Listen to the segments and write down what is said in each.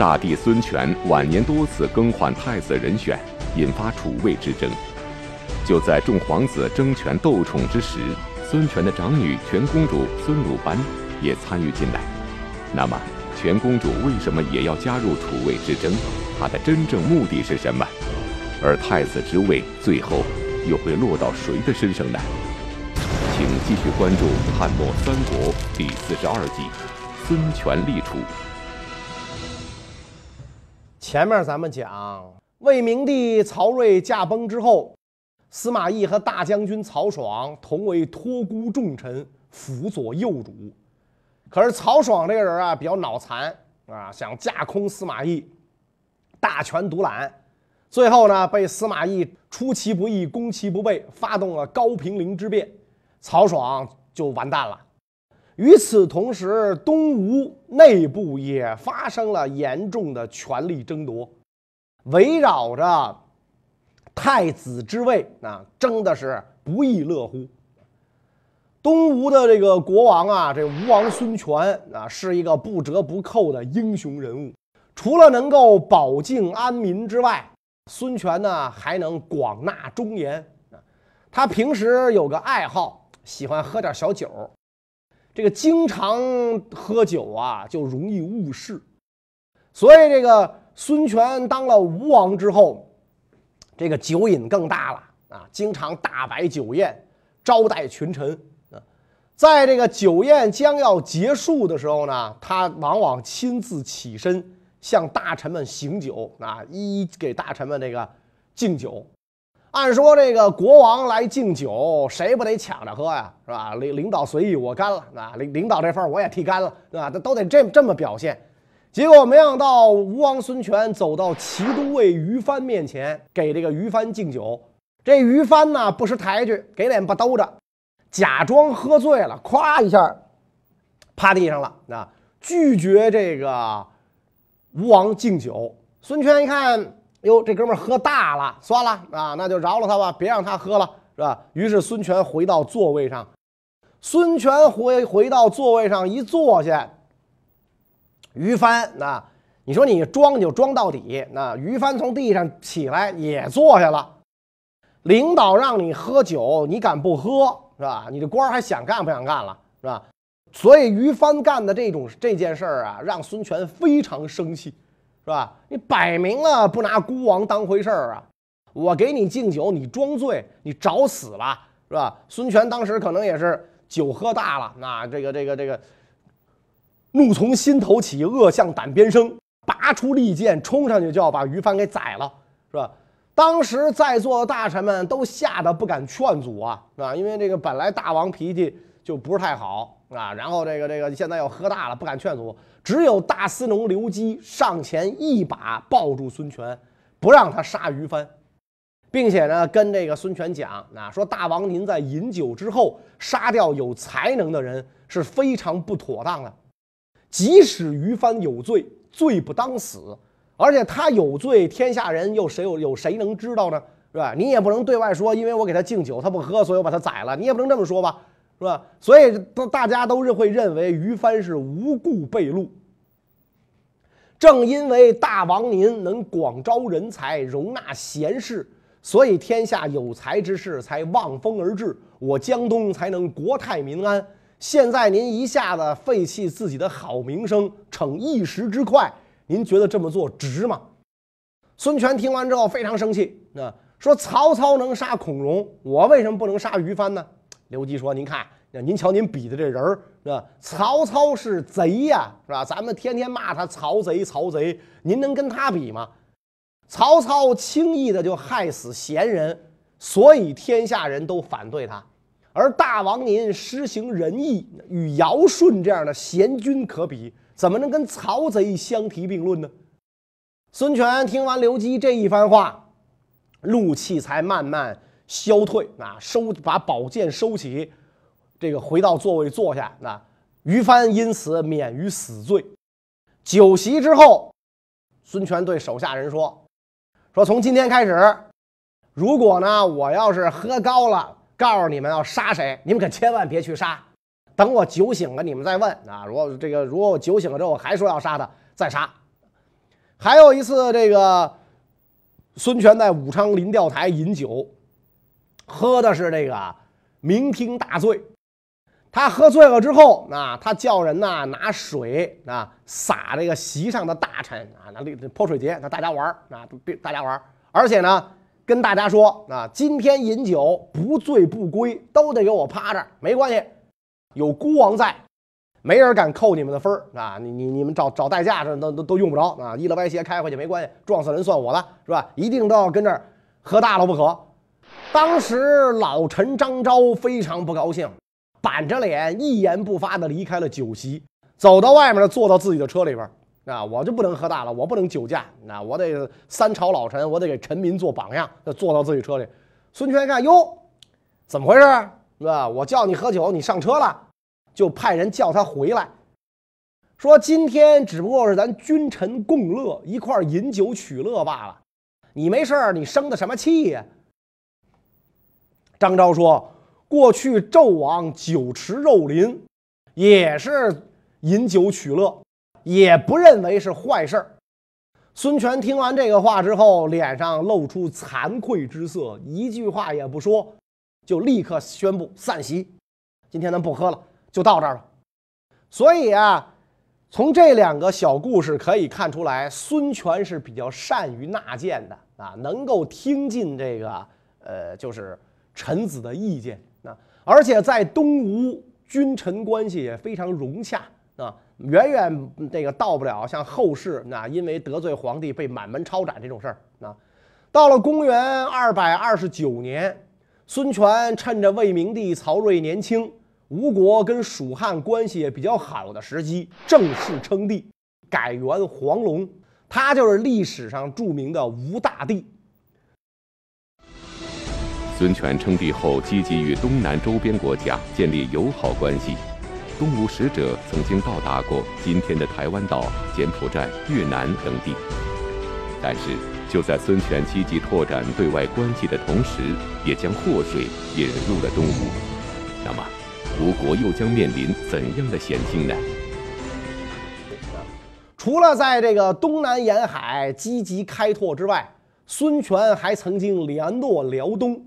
大帝孙权晚年多次更换太子人选，引发楚魏之争。就在众皇子争权斗宠之时，孙权的长女全公主孙鲁班也参与进来。那么，全公主为什么也要加入楚魏之争？她的真正目的是什么？而太子之位最后又会落到谁的身上呢？请继续关注《汉末三国》第四十二集《孙权立楚》。前面咱们讲魏明帝曹睿驾崩之后，司马懿和大将军曹爽同为托孤重臣，辅佐幼主。可是曹爽这个人啊，比较脑残啊，想架空司马懿，大权独揽。最后呢，被司马懿出其不意、攻其不备，发动了高平陵之变，曹爽就完蛋了。与此同时，东吴内部也发生了严重的权力争夺，围绕着太子之位，啊争的是不亦乐乎。东吴的这个国王啊，这吴王孙权啊，是一个不折不扣的英雄人物。除了能够保境安民之外，孙权呢还能广纳忠言。他平时有个爱好，喜欢喝点小酒。这个经常喝酒啊，就容易误事。所以这个孙权当了吴王之后，这个酒瘾更大了啊，经常大摆酒宴，招待群臣。在这个酒宴将要结束的时候呢，他往往亲自起身向大臣们行酒啊，一一给大臣们这个敬酒。按说这个国王来敬酒，谁不得抢着喝呀，是吧？领领导随意我干了啊，领领导这份我也替干了，对吧？都得这这么表现。结果没想到吴王孙权走到骑都尉于翻面前，给这个于翻敬酒。这于翻呢不识抬举，给脸不兜着。假装喝醉了，咵一下趴地上了，啊，拒绝这个吴王敬酒。孙权一看，哟，这哥们喝大了，算了啊，那就饶了他吧，别让他喝了，是吧？于是孙权回到座位上，孙权回回到座位上一坐下，于帆，那你说你装就装到底，那于帆从地上起来也坐下了。领导让你喝酒，你敢不喝？是吧？你这官还想干不想干了？是吧？所以于帆干的这种这件事儿啊，让孙权非常生气，是吧？你摆明了不拿孤王当回事儿啊！我给你敬酒，你装醉，你找死吧，是吧？孙权当时可能也是酒喝大了，那这个这个这个怒从心头起，恶向胆边生，拔出利剑冲上去就要把于翻给宰了，是吧？当时在座的大臣们都吓得不敢劝阻啊，是吧？因为这个本来大王脾气就不是太好啊，然后这个这个现在又喝大了，不敢劝阻。只有大司农刘基上前一把抱住孙权，不让他杀于帆，并且呢跟这个孙权讲啊，说大王您在饮酒之后杀掉有才能的人是非常不妥当的，即使于帆有罪，罪不当死。而且他有罪，天下人又谁有有谁能知道呢？是吧？你也不能对外说，因为我给他敬酒，他不喝，所以我把他宰了。你也不能这么说吧？是吧？所以都大家都是会认为于帆是无故被戮。正因为大王您能广招人才，容纳贤士，所以天下有才之士才望风而至，我江东才能国泰民安。现在您一下子废弃自己的好名声，逞一时之快。您觉得这么做值吗？孙权听完之后非常生气，啊，说曹操能杀孔融，我为什么不能杀于帆呢？刘基说：“您看，您瞧您比的这人儿，是吧？曹操是贼呀，是吧？咱们天天骂他曹贼，曹贼，您能跟他比吗？曹操轻易的就害死贤人，所以天下人都反对他。而大王您施行仁义，与尧舜这样的贤君可比。”怎么能跟曹贼相提并论呢？孙权听完刘基这一番话，怒气才慢慢消退。啊，收把宝剑收起，这个回到座位坐下。那于帆因此免于死罪。酒席之后，孙权对手下人说：“说从今天开始，如果呢我要是喝高了，告诉你们要杀谁，你们可千万别去杀。”等我酒醒了，你们再问啊！如果这个，如果我酒醒了之后还说要杀他，再杀。还有一次，这个孙权在武昌临钓台饮酒，喝的是这个酩酊大醉。他喝醉了之后，啊，他叫人呐拿水啊洒这个席上的大臣啊，那泼水节，那大家玩儿啊，大家玩，而且呢跟大家说啊，今天饮酒不醉不归，都得给我趴着，没关系，有孤王在，没人敢扣你们的分儿啊，你你你们找找代驾这都都都用不着啊，一了歪斜开回去没关系，撞死人算我的，是吧？一定都要跟这儿喝大了不可。当时老臣张昭非常不高兴。板着脸，一言不发地离开了酒席，走到外面，坐到自己的车里边啊，我就不能喝大了，我不能酒驾，那我得三朝老臣，我得给臣民做榜样。坐到自己车里，孙权一看，哟，怎么回事？是吧？我叫你喝酒，你上车了，就派人叫他回来，说今天只不过是咱君臣共乐，一块饮酒取乐罢了。你没事儿你生的什么气呀？张昭说。过去纣王酒池肉林，也是饮酒取乐，也不认为是坏事儿。孙权听完这个话之后，脸上露出惭愧之色，一句话也不说，就立刻宣布散席。今天咱不喝了，就到这儿了。所以啊，从这两个小故事可以看出来，孙权是比较善于纳谏的啊，能够听进这个呃，就是臣子的意见啊。而且在东吴，君臣关系也非常融洽啊，远远这个到不了像后世那因为得罪皇帝被满门抄斩这种事儿啊。到了公元二百二十九年，孙权趁着魏明帝曹睿年轻，吴国跟蜀汉关系也比较好的时机，正式称帝，改元黄龙，他就是历史上著名的吴大帝。孙权称帝后，积极与东南周边国家建立友好关系。东吴使者曾经到达过今天的台湾岛、柬埔寨、越南等地。但是，就在孙权积极拓展对外关系的同时，也将祸水引入了东吴。那么，吴国又将面临怎样的险境呢？除了在这个东南沿海积极开拓之外，孙权还曾经联络辽东。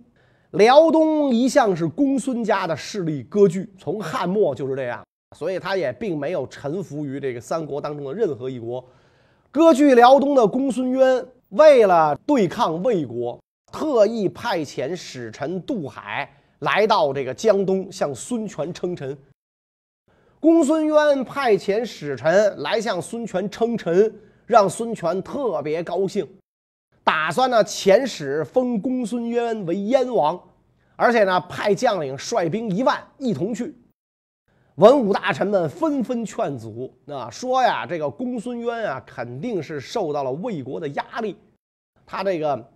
辽东一向是公孙家的势力割据，从汉末就是这样，所以他也并没有臣服于这个三国当中的任何一国。割据辽东的公孙渊为了对抗魏国，特意派遣使臣渡海来到这个江东，向孙权称臣。公孙渊派遣使臣来向孙权称臣，让孙权特别高兴。打算呢遣使封公孙渊为燕王，而且呢派将领率兵一万一同去。文武大臣们纷纷劝阻，啊说呀这个公孙渊啊肯定是受到了魏国的压力，他这个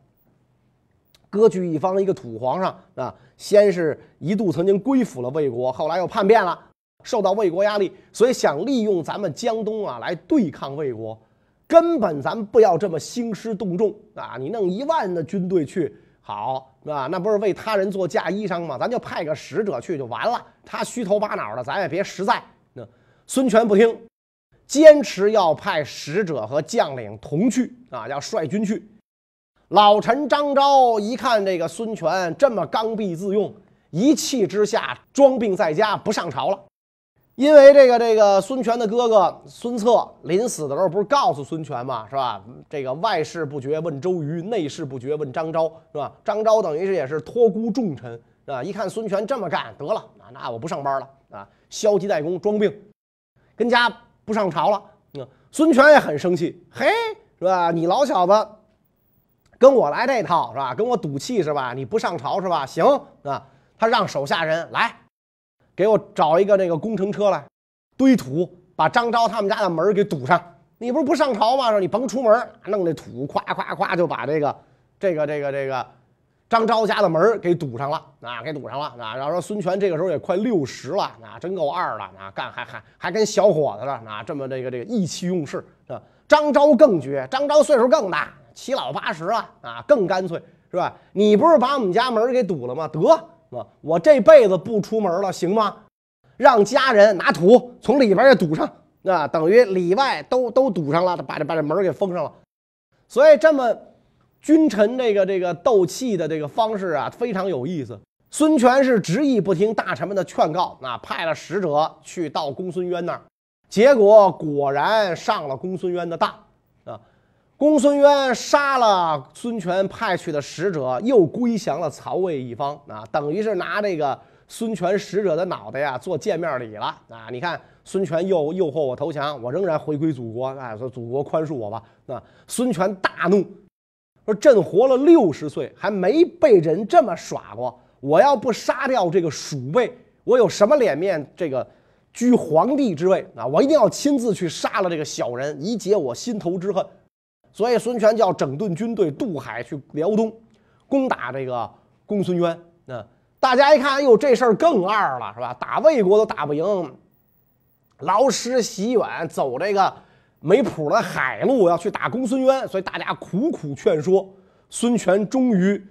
割据一方的一个土皇上啊，先是一度曾经归附了魏国，后来又叛变了，受到魏国压力，所以想利用咱们江东啊来对抗魏国。根本咱不要这么兴师动众啊！你弄一万的军队去，好是吧？那不是为他人做嫁衣裳吗？咱就派个使者去就完了。他虚头巴脑的，咱也别实在。那孙权不听，坚持要派使者和将领同去啊，要率军去。老臣张昭一看这个孙权这么刚愎自用，一气之下装病在家，不上朝了。因为这个这个孙权的哥哥孙策临死的时候不是告诉孙权嘛，是吧？这个外事不决问周瑜，内事不决问张昭，是吧？张昭等于是也是托孤重臣，是吧？一看孙权这么干，得了，那那我不上班了啊，消极怠工，装病，跟家不上朝了。嗯，孙权也很生气，嘿，是吧？你老小子跟我来这套是吧？跟我赌气是吧？你不上朝是吧？行啊，他让手下人来。给我找一个那个工程车来，堆土，把张昭他们家的门给堵上。你不是不上朝吗？说你甭出门，弄那土，咵咵咵就把这个这个这个这个张昭家的门给堵上了啊，给堵上了啊。然后说孙权这个时候也快六十了啊，真够二了啊，干还还还跟小伙子了啊，这么这个这个意气用事啊。张昭更绝，张昭岁数更大，七老八十了啊，更干脆是吧？你不是把我们家门给堵了吗？得。是我这辈子不出门了，行吗？让家人拿土从里边也堵上，啊，等于里外都都堵上了，把这把这门给封上了。所以这么君臣这个这个斗气的这个方式啊，非常有意思。孙权是执意不听大臣们的劝告，那派了使者去到公孙渊那儿，结果果然上了公孙渊的当。公孙渊杀了孙权派去的使者，又归降了曹魏一方啊，等于是拿这个孙权使者的脑袋呀做见面礼了啊！你看，孙权诱诱惑我投降，我仍然回归祖国，哎，说祖国宽恕我吧。啊，孙权大怒，说朕活了六十岁，还没被人这么耍过。我要不杀掉这个鼠辈，我有什么脸面这个居皇帝之位啊？我一定要亲自去杀了这个小人，以解我心头之恨。所以孙权就要整顿军队，渡海去辽东，攻打这个公孙渊。那大家一看，哎呦，这事儿更二了，是吧？打魏国都打不赢，劳师袭远，走这个没谱的海路，要去打公孙渊。所以大家苦苦劝说，孙权终于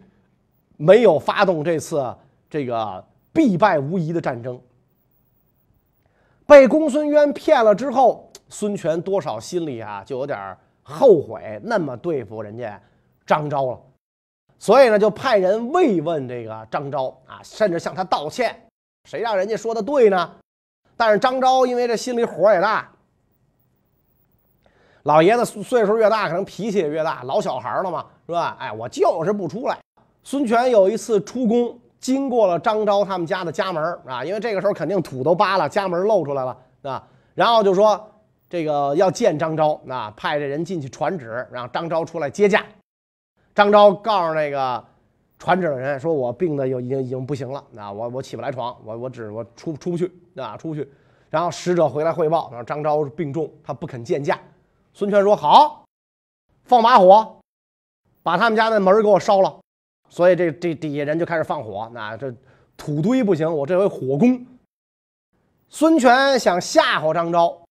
没有发动这次这个必败无疑的战争。被公孙渊骗了之后，孙权多少心里啊就有点儿。后悔那么对付人家张昭了，所以呢，就派人慰问这个张昭啊，甚至向他道歉。谁让人家说的对呢？但是张昭因为这心里火也大，老爷子岁数越大，可能脾气也越大，老小孩了嘛，是吧？哎，我就是不出来。孙权有一次出宫，经过了张昭他们家的家门啊，因为这个时候肯定土都扒了，家门露出来了啊，然后就说。这个要见张昭，那派这人进去传旨，让张昭出来接驾。张昭告诉那个传旨的人说：“我病的又已经已经不行了，那我我起不来床，我我只我出出不去啊，出不去。”然后使者回来汇报，说张昭病重，他不肯见驾。孙权说：“好，放把火，把他们家的门给我烧了。”所以这这底下人就开始放火，那这土堆不行，我这回火攻。孙权想吓唬张昭。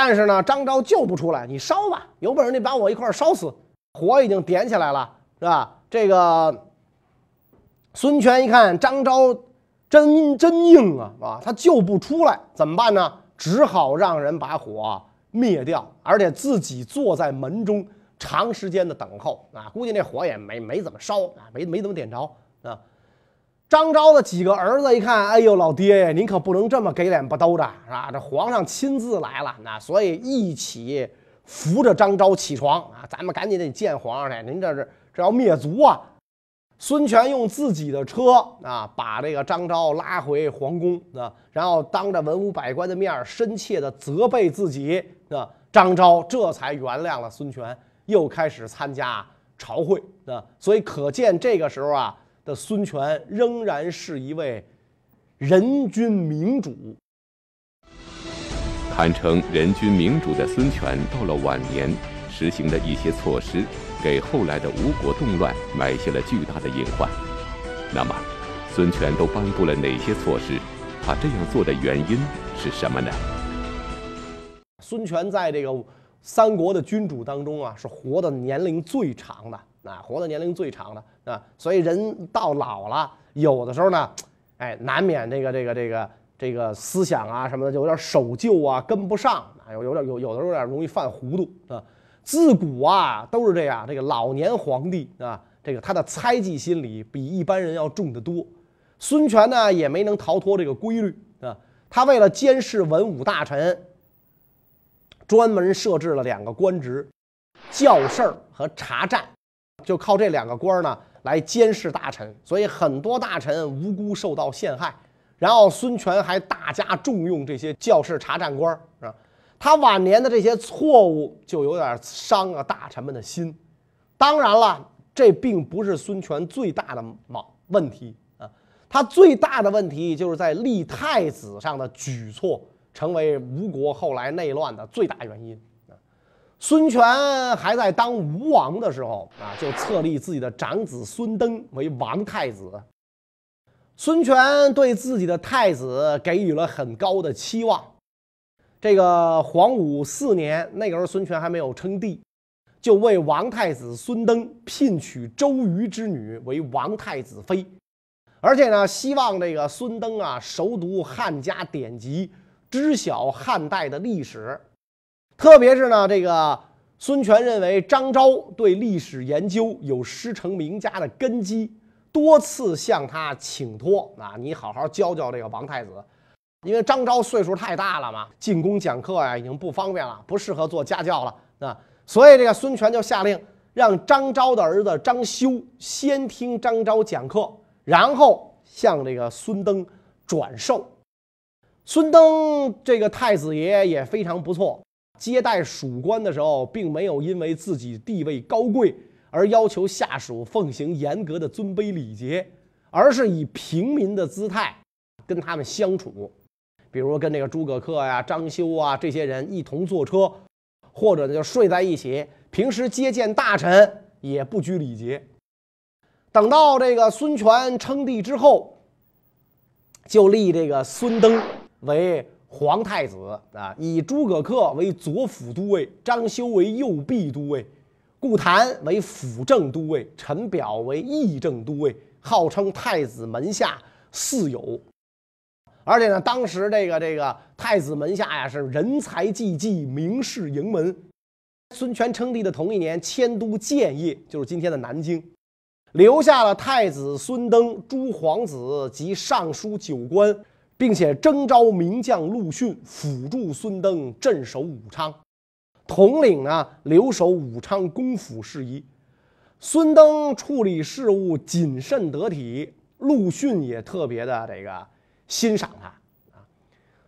但是呢，张昭救不出来，你烧吧，有本事你把我一块烧死，火已经点起来了，是吧？这个孙权一看张昭真真硬啊，啊，他救不出来，怎么办呢？只好让人把火灭掉，而且自己坐在门中长时间的等候啊，估计那火也没没怎么烧啊，没没怎么点着啊。张昭的几个儿子一看，哎呦，老爹呀，您可不能这么给脸不兜着，是吧？这皇上亲自来了，那所以一起扶着张昭起床啊，咱们赶紧得见皇上去。您这是这要灭族啊！孙权用自己的车啊，把这个张昭拉回皇宫啊，然后当着文武百官的面深切的责备自己啊，张昭这才原谅了孙权，又开始参加朝会啊。所以可见这个时候啊。的孙权仍然是一位人君明主，堪称人君明主的孙权，到了晚年实行的一些措施，给后来的吴国动乱埋下了巨大的隐患。那么，孙权都颁布了哪些措施？他这样做的原因是什么呢？孙权在这个三国的君主当中啊，是活的年龄最长的。啊，活的年龄最长的啊，所以人到老了，有的时候呢，哎，难免这个这个这个这个思想啊什么的就有点守旧啊，跟不上啊，有有点有有的时候有点容易犯糊涂啊。自古啊都是这样，这个老年皇帝啊，这个他的猜忌心理比一般人要重得多。孙权呢也没能逃脱这个规律啊，他为了监视文武大臣，专门设置了两个官职：校事和查战。就靠这两个官呢来监视大臣，所以很多大臣无辜受到陷害。然后孙权还大加重用这些教士查战官啊，他晚年的这些错误就有点伤了大臣们的心。当然了，这并不是孙权最大的毛问题啊，他最大的问题就是在立太子上的举措，成为吴国后来内乱的最大原因。孙权还在当吴王的时候啊，就册立自己的长子孙登为王太子。孙权对自己的太子给予了很高的期望。这个黄武四年，那个时候孙权还没有称帝，就为王太子孙登聘娶周瑜之女为王太子妃，而且呢，希望这个孙登啊熟读汉家典籍，知晓汉代的历史。特别是呢，这个孙权认为张昭对历史研究有师承名家的根基，多次向他请托啊，你好好教教这个王太子。因为张昭岁数太大了嘛，进宫讲课呀已经不方便了，不适合做家教了啊。所以这个孙权就下令让张昭的儿子张修先听张昭讲课，然后向这个孙登转授。孙登这个太子爷也非常不错。接待属官的时候，并没有因为自己地位高贵而要求下属奉行严格的尊卑礼节，而是以平民的姿态跟他们相处。比如跟这个诸葛恪呀、张修啊这些人一同坐车，或者呢就睡在一起。平时接见大臣也不拘礼节。等到这个孙权称帝之后，就立这个孙登为。皇太子啊，以诸葛恪为左辅都尉，张修为右弼都尉，顾谭为辅政都尉，陈表为议政都尉，号称太子门下四友。而且呢，当时这个这个太子门下呀是人才济济，名士盈门。孙权称帝的同一年，迁都建业，就是今天的南京，留下了太子孙登、诸皇子及尚书九官。并且征召名将陆逊辅助孙登镇守武昌，统领呢留守武昌公府事宜。孙登处理事务谨慎得体，陆逊也特别的这个欣赏他啊。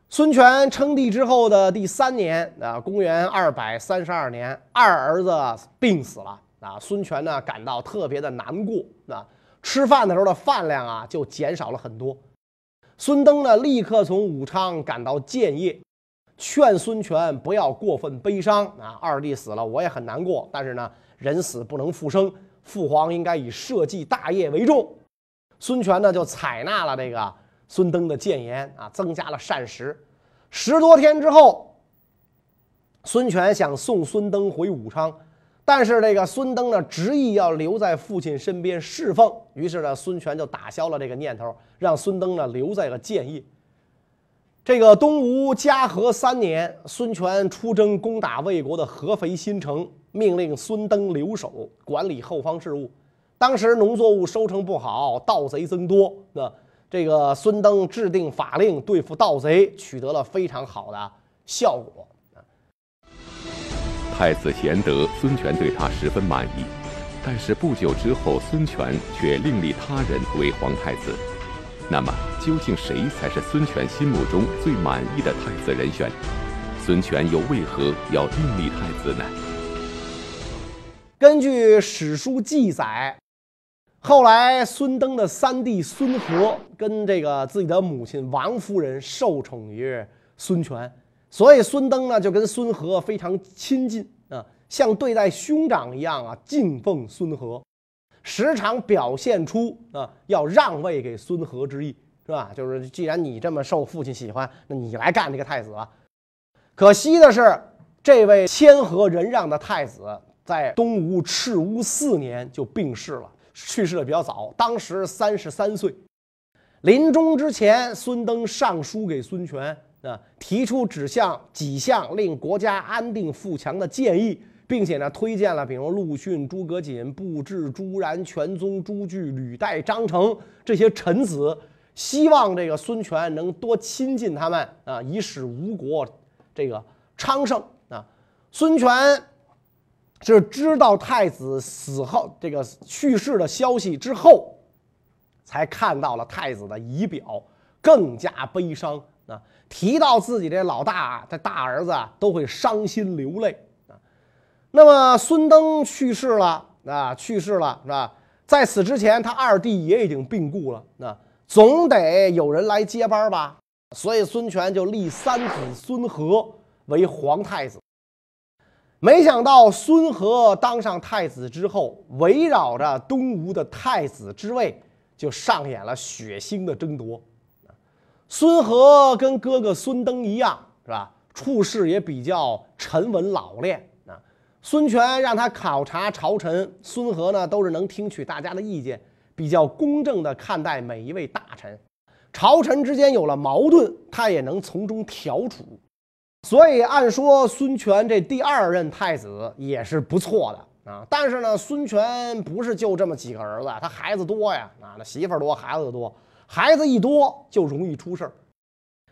孙权称帝之后的第三年啊，公元二百三十二年，二儿子病死了啊。孙权呢感到特别的难过啊，吃饭的时候的饭量啊就减少了很多。孙登呢，立刻从武昌赶到建业，劝孙权不要过分悲伤啊。二弟死了，我也很难过，但是呢，人死不能复生，父皇应该以社稷大业为重。孙权呢，就采纳了这个孙登的谏言啊，增加了膳食。十多天之后，孙权想送孙登回武昌。但是这个孙登呢，执意要留在父亲身边侍奉，于是呢，孙权就打消了这个念头，让孙登呢留在了建业。这个东吴嘉禾三年，孙权出征攻打魏国的合肥新城，命令孙登留守管理后方事务。当时农作物收成不好，盗贼增多，那这个孙登制定法令对付盗贼，取得了非常好的效果。太子贤德，孙权对他十分满意。但是不久之后，孙权却另立他人为皇太子。那么，究竟谁才是孙权心目中最满意的太子人选？孙权又为何要另立太子呢？根据史书记载，后来孙登的三弟孙和跟这个自己的母亲王夫人受宠于孙权。所以孙登呢就跟孙和非常亲近啊，像对待兄长一样啊，敬奉孙和，时常表现出啊要让位给孙和之意，是吧？就是既然你这么受父亲喜欢，那你来干这个太子吧。可惜的是，这位谦和仁让的太子在东吴赤乌四年就病逝了，去世的比较早，当时三十三岁。临终之前，孙登上书给孙权。啊，提出指向几项令国家安定富强的建议，并且呢，推荐了比如陆逊、诸葛瑾、布置、朱然、全宗、朱据、吕岱、张成这些臣子，希望这个孙权能多亲近他们啊，以使吴国这个昌盛啊。孙权是知道太子死后这个去世的消息之后，才看到了太子的仪表，更加悲伤。啊，提到自己这老大，这大儿子都会伤心流泪啊。那么孙登去世了啊，去世了是吧？在此之前，他二弟也已经病故了，那总得有人来接班吧。所以孙权就立三子孙和为皇太子。没想到孙和当上太子之后，围绕着东吴的太子之位，就上演了血腥的争夺。孙和跟哥哥孙登一样，是吧？处事也比较沉稳老练啊。孙权让他考察朝臣，孙和呢都是能听取大家的意见，比较公正的看待每一位大臣。朝臣之间有了矛盾，他也能从中调处。所以按说孙权这第二任太子也是不错的啊。但是呢，孙权不是就这么几个儿子，他孩子多呀啊，那媳妇儿多，孩子多，孩子一多就容易出事儿。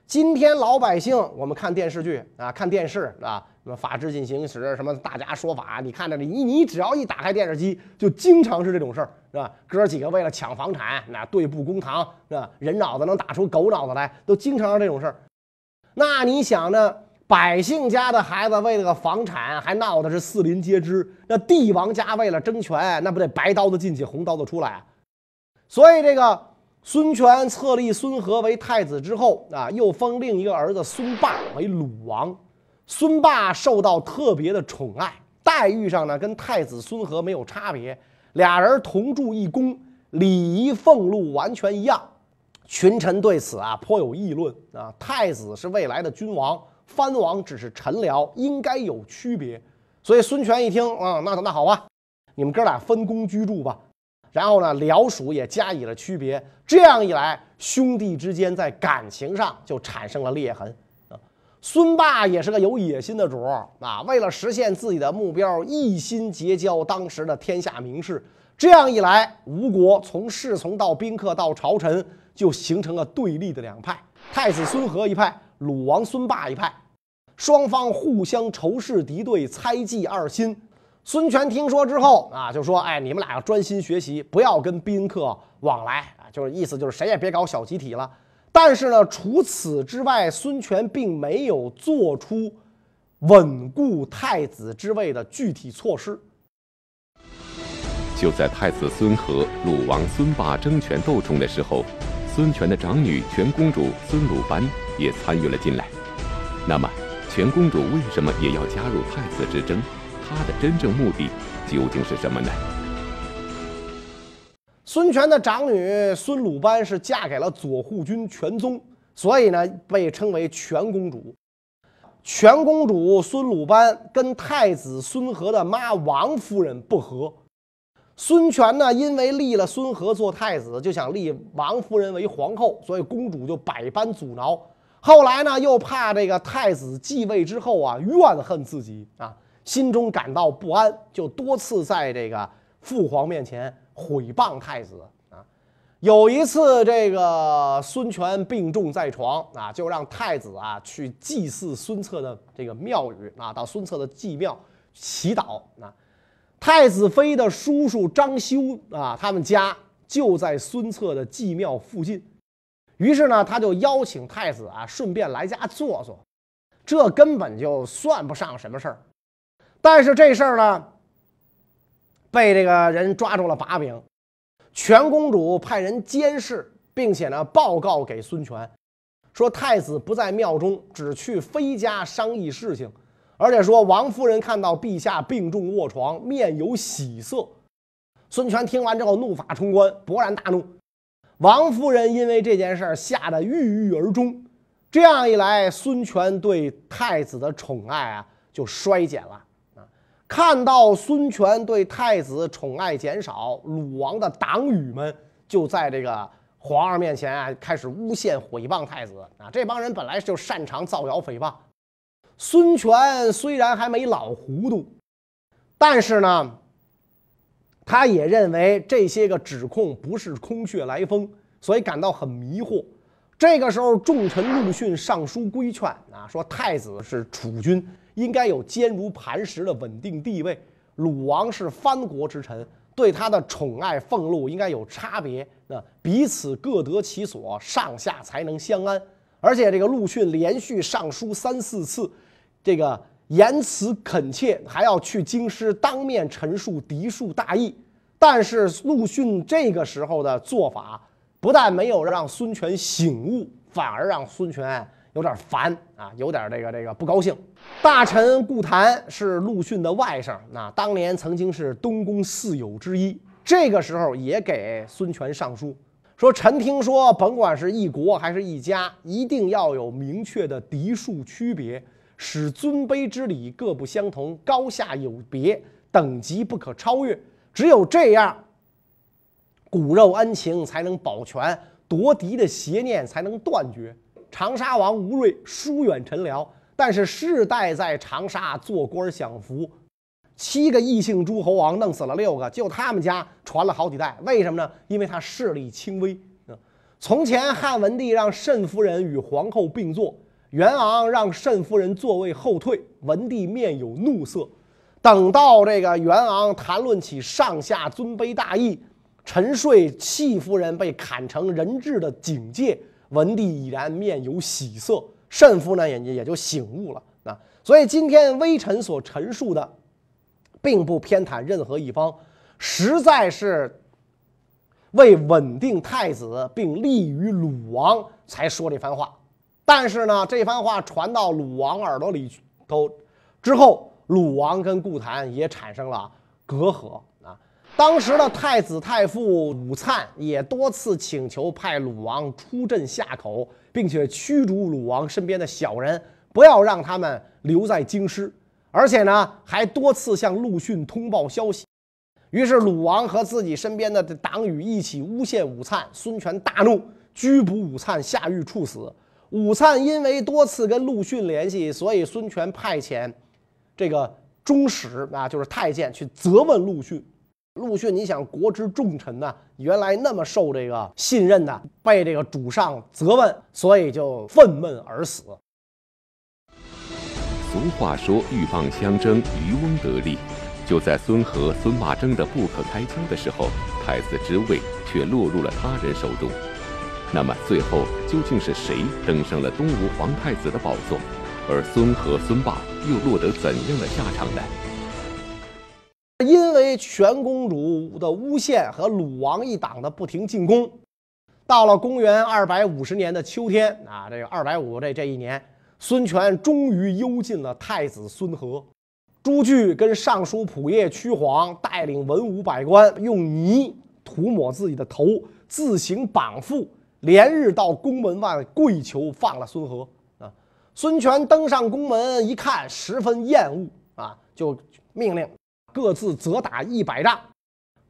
今天老百姓，我们看电视剧啊，看电视啊，什么《法制进行时》，什么大家说法，你看着你你只要一打开电视机，就经常是这种事儿，是吧？哥几个为了抢房产，那对簿公堂，是吧？人脑子能打出狗脑子来，都经常是这种事儿。那你想呢？百姓家的孩子为了个房产，还闹的是四邻皆知；那帝王家为了争权，那不得白刀子进去，红刀子出来？所以这个。孙权册立孙和为太子之后啊，又封另一个儿子孙霸为鲁王。孙霸受到特别的宠爱，待遇上呢跟太子孙和没有差别，俩人同住一宫，礼仪俸禄完全一样。群臣对此啊颇有议论啊。太子是未来的君王，藩王只是臣僚，应该有区别。所以孙权一听啊，那那好吧，你们哥俩分工居住吧。然后呢，僚属也加以了区别。这样一来，兄弟之间在感情上就产生了裂痕啊。孙霸也是个有野心的主儿啊，为了实现自己的目标，一心结交当时的天下名士。这样一来，吴国从侍从到宾客到朝臣，就形成了对立的两派：太子孙和一派，鲁王孙霸一派。双方互相仇视敌对，猜忌二心。孙权听说之后啊，就说：“哎，你们俩要专心学习，不要跟宾客往来啊。”就是意思就是谁也别搞小集体了。但是呢，除此之外，孙权并没有做出稳固太子之位的具体措施。就在太子孙和、鲁王孙霸争权斗宠的时候，孙权的长女全公主孙鲁班也参与了进来。那么，全公主为什么也要加入太子之争？她的真正目的究竟是什么呢？孙权的长女孙鲁班是嫁给了左护军全宗，所以呢被称为全公主。全公主孙鲁班跟太子孙和的妈王夫人不和，孙权呢因为立了孙和做太子，就想立王夫人为皇后，所以公主就百般阻挠。后来呢又怕这个太子继位之后啊怨恨自己啊。心中感到不安，就多次在这个父皇面前毁谤太子啊。有一次，这个孙权病重在床啊，就让太子啊去祭祀孙策的这个庙宇啊，到孙策的祭庙祈祷啊。太子妃的叔叔张修啊，他们家就在孙策的祭庙附近，于是呢，他就邀请太子啊，顺便来家坐坐。这根本就算不上什么事儿。但是这事儿呢，被这个人抓住了把柄。全公主派人监视，并且呢报告给孙权，说太子不在庙中，只去妃家商议事情，而且说王夫人看到陛下病重卧床，面有喜色。孙权听完之后怒发冲冠，勃然大怒。王夫人因为这件事儿吓得郁郁而终。这样一来，孙权对太子的宠爱啊就衰减了啊。看到孙权对太子宠爱减少，鲁王的党羽们就在这个皇上面前啊，开始诬陷毁谤太子啊。这帮人本来就擅长造谣诽谤。孙权虽然还没老糊涂，但是呢，他也认为这些个指控不是空穴来风，所以感到很迷惑。这个时候，重臣陆逊上书规劝啊，说太子是储君。应该有坚如磐石的稳定地位。鲁王是藩国之臣，对他的宠爱俸禄应该有差别。那彼此各得其所，上下才能相安。而且这个陆逊连续上书三四次，这个言辞恳切，还要去京师当面陈述嫡庶大义。但是陆逊这个时候的做法，不但没有让孙权醒悟，反而让孙权。有点烦啊，有点这个这个不高兴。大臣顾谭是陆逊的外甥，那当年曾经是东宫四友之一。这个时候也给孙权上书，说臣听说，甭管是一国还是一家，一定要有明确的嫡庶区别，使尊卑之礼各不相同，高下有别，等级不可超越。只有这样，骨肉恩情才能保全，夺嫡的邪念才能断绝。长沙王吴瑞疏远陈辽，但是世代在长沙做官享福，七个异姓诸侯王弄死了六个，就他们家传了好几代。为什么呢？因为他势力轻微。从前汉文帝让慎夫人与皇后并坐，元昂让慎夫人座位后退，文帝面有怒色。等到这个元昂谈论起上下尊卑大义，沉睡戚夫人被砍成人质的警戒，文帝已然面有喜色，慎夫呢也也就醒悟了啊。所以今天微臣所陈述的，并不偏袒任何一方，实在是。为稳定太子，并利于鲁王，才说这番话。但是呢，这番话传到鲁王耳朵里头之后，鲁王跟顾谭也产生了隔阂啊。当时的太子太傅武粲也多次请求派鲁王出镇下口，并且驱逐鲁王身边的小人，不要让他们留在京师。而且呢，还多次向陆逊通报消息。于是鲁王和自己身边的党羽一起诬陷武粲，孙权大怒，拘捕武粲下狱处死。武粲因为多次跟陆逊联系，所以孙权派遣这个中使啊，就是太监去责问陆逊。陆逊，你想国之重臣呢，原来那么受这个信任的，被这个主上责问，所以就愤懑而死。俗话说：“鹬蚌相争，渔翁得利。”就在孙和孙霸争得不可开交的时候，太子之位却落入了他人手中。那么最后究竟是谁登上了东吴皇太子的宝座？而孙和孙霸又落得怎样的下场呢？因为全公主的诬陷和鲁王一党的不停进攻，到了公元二百五十年的秋天啊，这个二百五这这一年，孙权终于幽禁了太子孙和。朱据跟尚书仆射屈晃带领文武百官，用泥涂抹自己的头，自行绑缚，连日到宫门外跪求放了孙和。啊，孙权登上宫门一看，十分厌恶啊，就命令各自责打一百杖。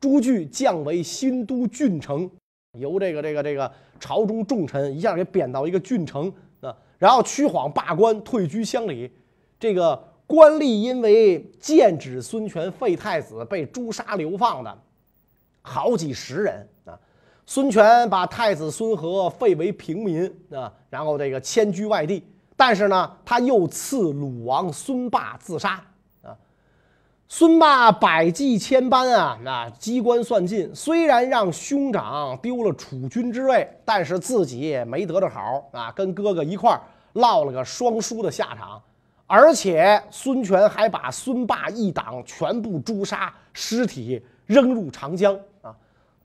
朱据降为新都郡丞，由这个这个这个朝中重臣一下给贬到一个郡丞啊。然后屈晃罢官，退居乡里。这个。官吏因为剑指孙权废太子被诛杀流放的好几十人，孙权把太子孙和废为平民啊，然后这个迁居外地。但是呢，他又赐鲁王孙霸自杀啊。孙霸百计千般啊，那机关算尽，虽然让兄长丢了储君之位，但是自己也没得着好啊，跟哥哥一块儿落了个双输的下场。而且孙权还把孙霸一党全部诛杀，尸体扔入长江！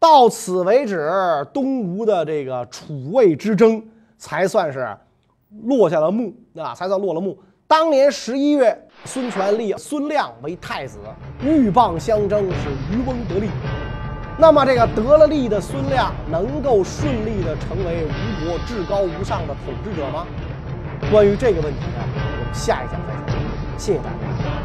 到此为止，东吴的这个楚魏之争才算是落下了幕啊，才算落了幕。当年十一月，孙权立孙亮为太子，鹬蚌相争是渔翁得利。那么这个得了利的孙亮，能够顺利的成为吴国至高无上的统治者吗？关于这个问题呢？我们下一讲再讲，谢谢大家。